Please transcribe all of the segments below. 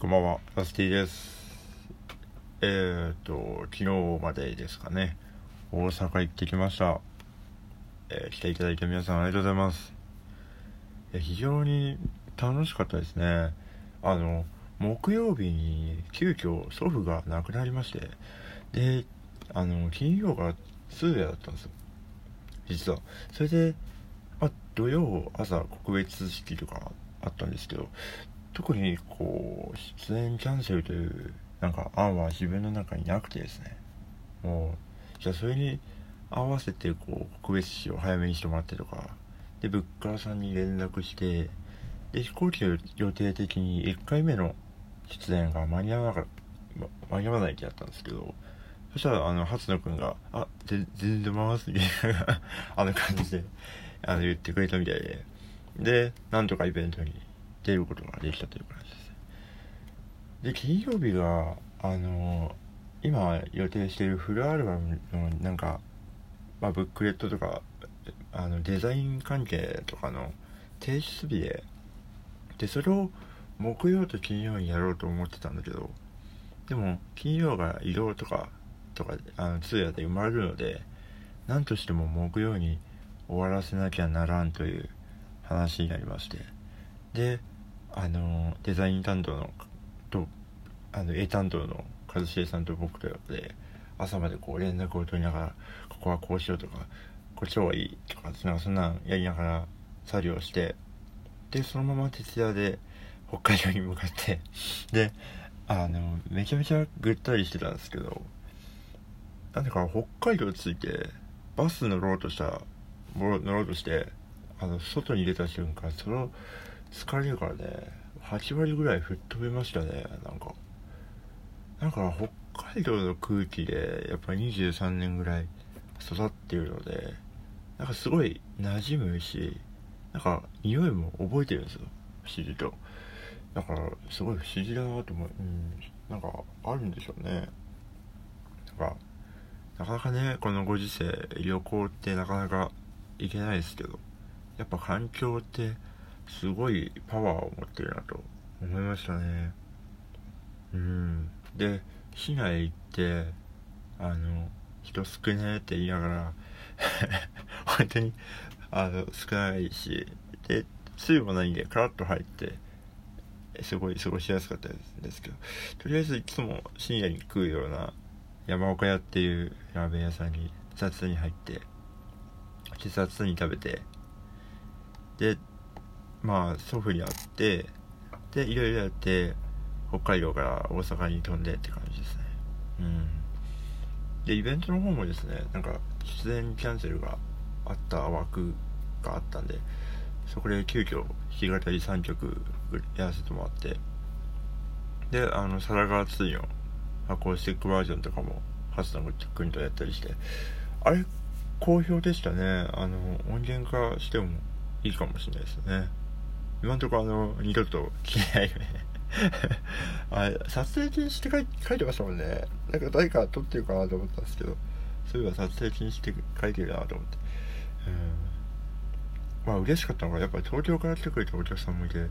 こんばんは、ラスティです。えーと、昨日までですかね、大阪行ってきました。えー来ていただいた皆さんありがとうございます。え非常に楽しかったですね。あの、木曜日に急遽祖父が亡くなりまして、で、あの、金曜が通夜だったんですよ。実は。それで、まあ、土曜朝告別式とかあったんですけど、特にこう出演キャンセルというなんか案は自分の中になくてですね。もうじゃあそれに合わせてこう告別式を早めにしてもらってとか。でブッカーさんに連絡してで飛行機の予定的に1回目の出演が間に合わなかま間に合わないってやったんですけど。そしたらあの初野くんが「あ全全然回す」みたいなあの感じであの言ってくれたみたいで。でなんとかイベントに出ることができたという感じですで金曜日があの今予定しているフルアルバムのなんか、まあ、ブックレットとかあのデザイン関係とかの提出日ででそれを木曜と金曜にやろうと思ってたんだけどでも金曜が移動とかとかあの通夜で生まれるので何としても木曜に終わらせなきゃならんという話になりまして。であのデザイン担当のとあの絵担当の一茂さんと僕とで朝までこう連絡を取りながらここはこうしようとかこっちの方がいいとかなんかそんなんやりながら作業してでそのまま徹夜で北海道に向かってであのめちゃめちゃぐったりしてたんですけどなんでか北海道着いてバス乗ろうとした乗ろうとしてあの外に出た瞬間その疲れるからね。8割ぐらい吹っ飛びましたね。なんか。なんか北海道の空気でやっぱ23年ぐらい育っているのでなんかすごい馴染むしなんか匂いも覚えてるんですよ。不思議と。だからすごい不思議だなと思う。うん。なんかあるんでしょうね。なんかなかなかねこのご時世旅行ってなかなか行けないですけどやっぱ環境ってすごいパワーを持ってるなと思いましたね。うん。で市内行ってあの人少ねえって言いながら 本当にあの少ないしで水もないんでカラッと入ってすごい過ごしやすかったんですけどとりあえずいつも深夜に食うような山岡屋っていうラーメン屋さんに雑に入ってで雑に食べてでまあ祖父に会ってでいろいろやって北海道から大阪に飛んでって感じですね。うん。でイベントの方もですねなんか出演キャンセルがあった枠があったんでそこで急遽弾き語り3曲やらせてもらってであのサラガー2のアコースティックバージョンとかも初野君とやったりしてあれ好評でしたね。あの音源化してもいいかもしれないですね。今のところあの二度と消えないよね。あれ撮影禁止って書い書いてましたもんね。なんか誰か撮ってるかなと思ったんですけどそういえば撮影禁止って書いてるなと思って。うん。まあ嬉しかったのがやっぱり東京から来てくれたお客さんもいて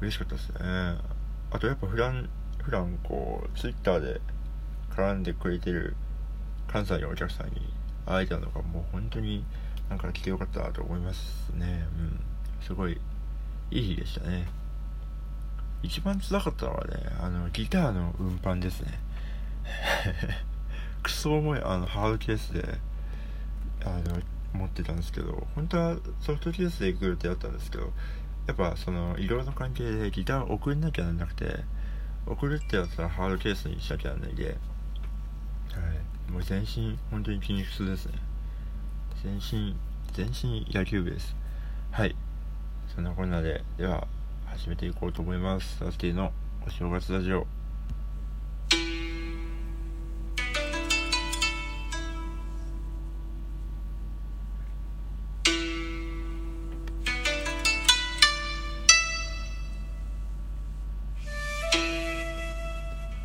嬉しかったですね。あとやっぱ普段普段こうツイッターで絡んでくれてる関西のお客さんに会えたのがもう本当になんか来てよかったなと思いますね。うん。すごいいい日でしたね。一番辛かったのはねあのギターの運搬ですね。クソ重いあのハードケースであの持ってたんですけど本当はソフトケースで行く予定だったんですけどやっぱその色の関係でギターを送んなきゃなんなくて送るってやったらハードケースにしなきゃなんないで、はい、もう全身本当に筋肉痛ですね。全身全身野球部です。はい。そんなこんなででは始めていこうと思います。サスティのお正月ラジオ。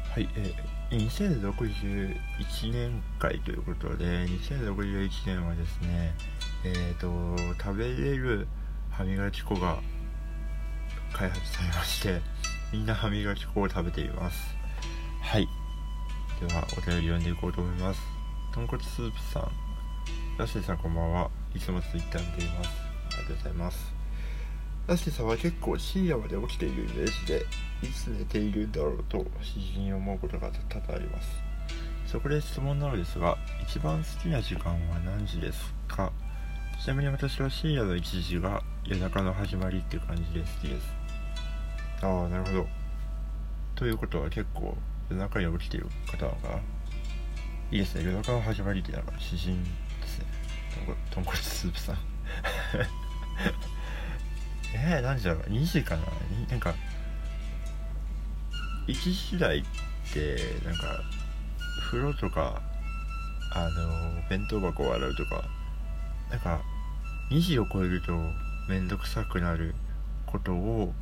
はい、えー、2061年会ということで2061年はですねえっ、ー、と食べれる歯磨き粉が開発されましてみんな歯磨き粉を食べています。はい。ではお便り読んでいこうと思います。豚骨スープさん。ラッシーさんこんばんは。いつもツイッター見ています。ありがとうございます。ラッシーさんは結構深夜まで起きているイメージでいつ寝ているんだろうと詩人に思うことが多々あります。そこで質問なのですが一番好きな時間は何時ですか？ちなみに私は深夜の1時が夜中の始まりっていう感じで好きです。ああなるほど。ということは結構夜中に起きてる方がいいですね。夜中の始まりってなんか詩人ですね。豚骨スープさん。えー、何時だろう。2時かな。なんか1時台ってなんか風呂とかあの弁当箱を洗うとかなんか2時を超えると面倒くさくなることを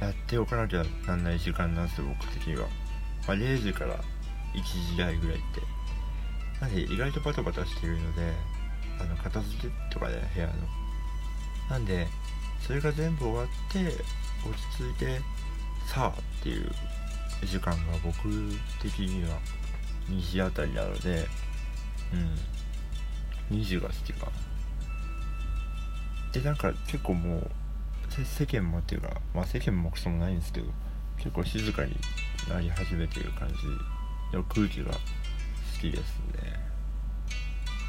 やっておかなきゃなんない時間なんですよ僕的には、まあ、0時から1時台ぐらいって。なんで意外とバタバタしてるのであの片付けとかで部屋の。なんでそれが全部終わって落ち着いてさあっていう時間が僕的には2時あたりなのでうん。2時が好きかな。でなんか結構もう世間もっていうかまあ世間もクソもないんですけど結構静かになり始めてる感じの空気が好きですね。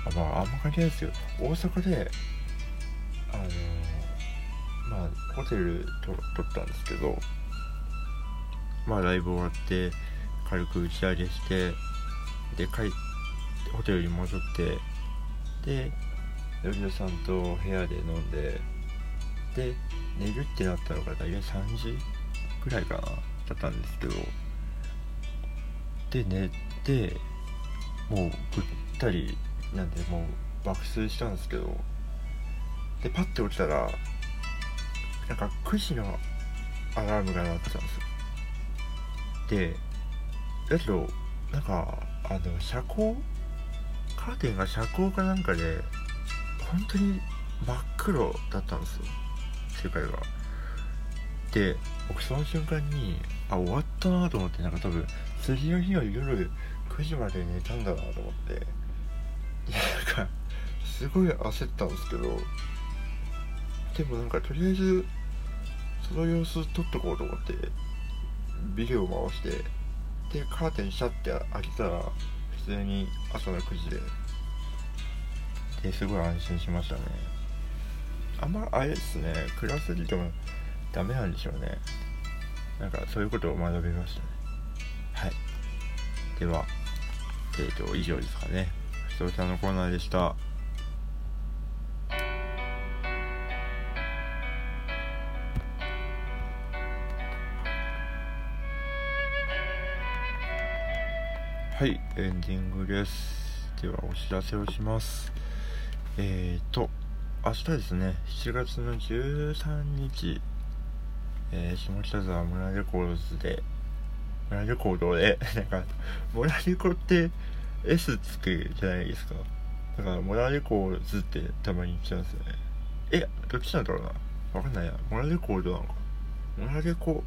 あまああんま関係ないですよ。大阪であのまあホテルと撮ったんですけどまあライブ終わって軽く打ち上げしてで帰ってホテルに戻ってでよりさんと部屋で飲んでで寝るってなったのが大体3時ぐらいかなだったんですけどで寝てもうぐったりなんでもう爆睡したんですけどでパッて起きたらなんか9時のアラームが鳴ってたんですよでだけどなんかあの遮光カーテンが遮光かなんかで本当に真っ黒だったんですよ。世界が。で僕その瞬間にあ終わったなと思ってなんか多分次の日の夜9時まで寝たんだなと思って。いやなんかすごい焦ったんですけど。でもなんかとりあえずその様子撮っとこうと思ってビデオ回してでカーテンシャッて開けたら普通に朝の9時で。ですごい安心しましたね。あんまあれですね暗すぎてもダメなんでしょうね。なんかそういうことを学びましたね。はい。ではえっ、ー、と以上ですかね。ふとさんのコーナーでした。はいエンディングです。ではお知らせをします。えっ、ー、と明日ですね7月の13日えー、下北沢村レコードズで、村レコードで、なんか、村レコって S つくじゃないですか。だから、村レコーズってたまに言っちゃうんですよね。え、どっちなんだろうな。わかんないや。村レコードなのか。村レコ、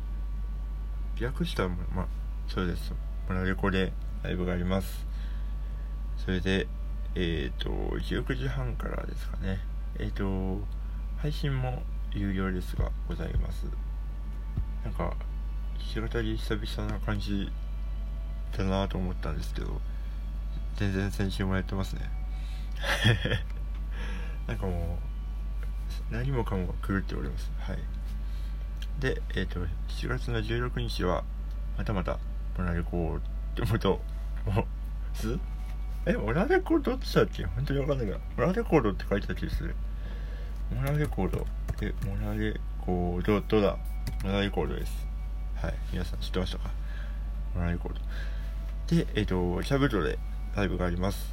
略したら、ま、そうです。村レコでライブがあります。それで、えっ、ー、と、19時半からですかね。えっ、ー、と、配信も有料ですがございます。なんか弾き語り久々な感じだなと思ったんですけど全然先週もやってますね なんかもう何もかもが狂っておりますはいでえっ、ー、と7月の16日はまたまたモナレコードともす？えモナレコードどっちだっけ？本当にわかんないけどモナレコードって書いてた気がするモナレコードえモナレコードどうだモナレコードです。はい。皆さん知ってましたか？モナレコード。で、えっ、ー、と、シャブトでライブがあります。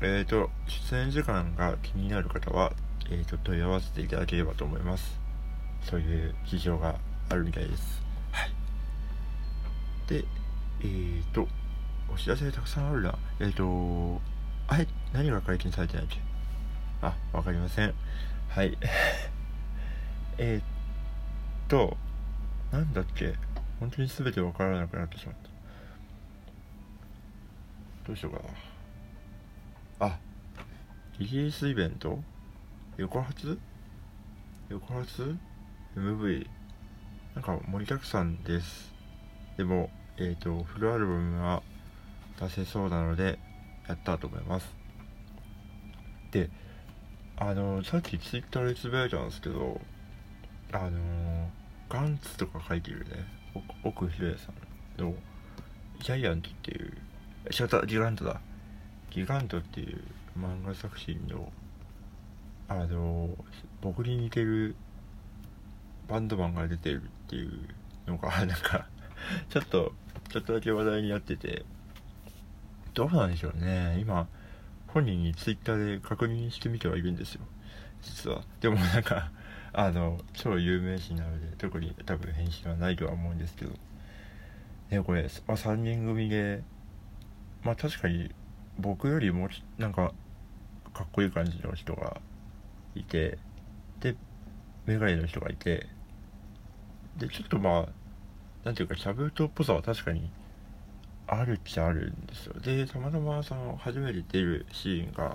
えっ、ー、と、出演時間が気になる方は、えっ、ー、と、問い合わせていただければと思います。そういう事情があるみたいです。はい。で、えっ、と、お知らせたくさんあるな。えっ、と、あれ、何が解禁されてないっけ？あ、わかりません。はい。えっと、なんだっけ？本当に全て分からなくなってしまった。どうしようかな。あリリースイベント？横発？横発？MV なんか盛りだくさんです。でもえっ、ー、とフルアルバムは出せそうなのでやったと思います。であのさっきツイッターでつぶやいたんですけどあのガンツとか書いてるね。奥ひろやさんの。ジャイアントっていうシャタギガントだ。ギガントっていう漫画作品のあの僕に似てるバンドマンが出てるっていうのがなんかちょっとちょっとだけ話題になってて。どうなんでしょうね。今本人にツイッターで確認してみてはいるんですよ。実は。でもなんか あの超有名人なので特に多分返信はないとは思うんですけど。ねこれ、まあ、3人組でまあ確かに僕よりもなんかかっこいい感じの人がいてでメガネの人がいてでちょっとまあなんていうかシャブートっぽさは確かにあるっちゃあるんですよ。でたまたまその初めて出るシーンが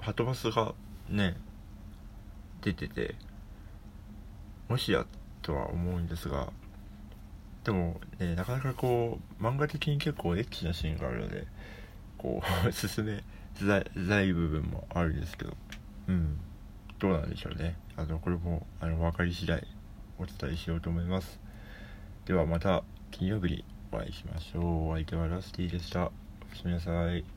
ハトバスがね出ててもしやとは思うんですがでもねなかなかこう漫画的に結構エッチなシーンがあるのでこう 進めづらい部分もあるんですけどうん。どうなんでしょうね。あのこれもあの分かり次第お伝えしようと思います。ではまた金曜日に。お会いしましょう。相手はラスティでした。おやすみなさい。